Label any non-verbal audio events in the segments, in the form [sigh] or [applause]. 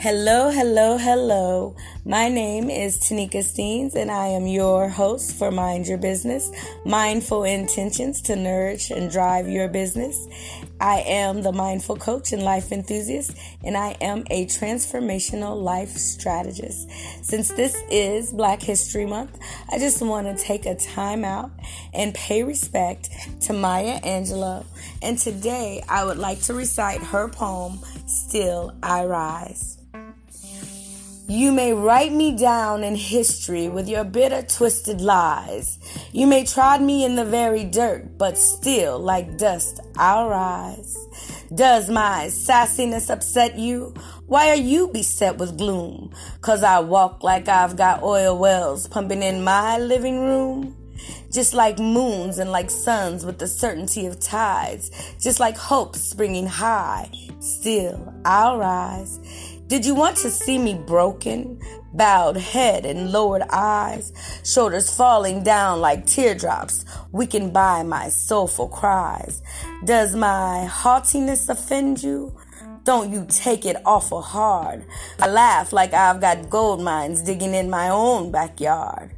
Hello, hello, hello. My name is Tanika Steens, and I am your host for Mind Your Business Mindful Intentions to Nourish and Drive Your Business. I am the mindful coach and life enthusiast, and I am a transformational life strategist. Since this is Black History Month, I just want to take a time out and pay respect to Maya Angelou. And today I would like to recite her poem, Still I Rise. You may write me down in history with your bitter, twisted lies. You may trod me in the very dirt, but still, like dust, I'll rise. Does my sassiness upset you? Why are you beset with gloom? Cause I walk like I've got oil wells pumping in my living room? Just like moons and like suns with the certainty of tides, just like hope springing high, still I'll rise. Did you want to see me broken? Bowed head and lowered eyes, shoulders falling down like teardrops, weakened by my soulful cries. Does my haughtiness offend you? Don't you take it awful hard. I laugh like I've got gold mines digging in my own backyard.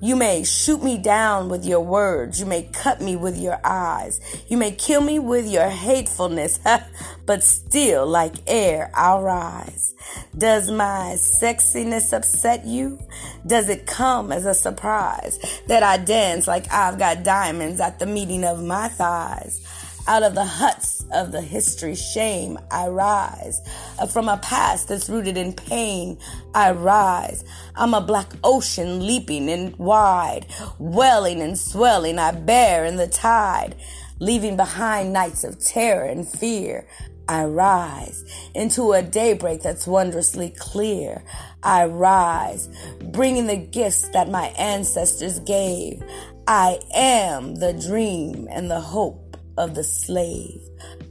You may shoot me down with your words. You may cut me with your eyes. You may kill me with your hatefulness, [laughs] but still, like air, I'll rise. Does my sexiness upset you? Does it come as a surprise that I dance like I've got diamonds at the meeting of my thighs? Out of the huts of the history shame, I rise. Uh, from a past that's rooted in pain, I rise. I'm a black ocean leaping and wide, welling and swelling, I bear in the tide, leaving behind nights of terror and fear. I rise into a daybreak that's wondrously clear. I rise, bringing the gifts that my ancestors gave. I am the dream and the hope of the slave.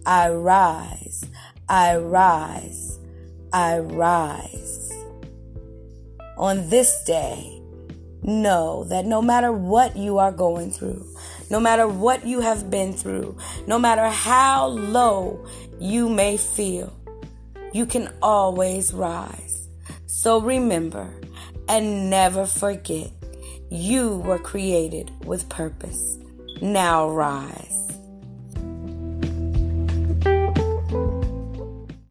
I rise, I rise, I rise. On this day, know that no matter what you are going through, no matter what you have been through, no matter how low you may feel, you can always rise. So remember and never forget you were created with purpose. Now rise.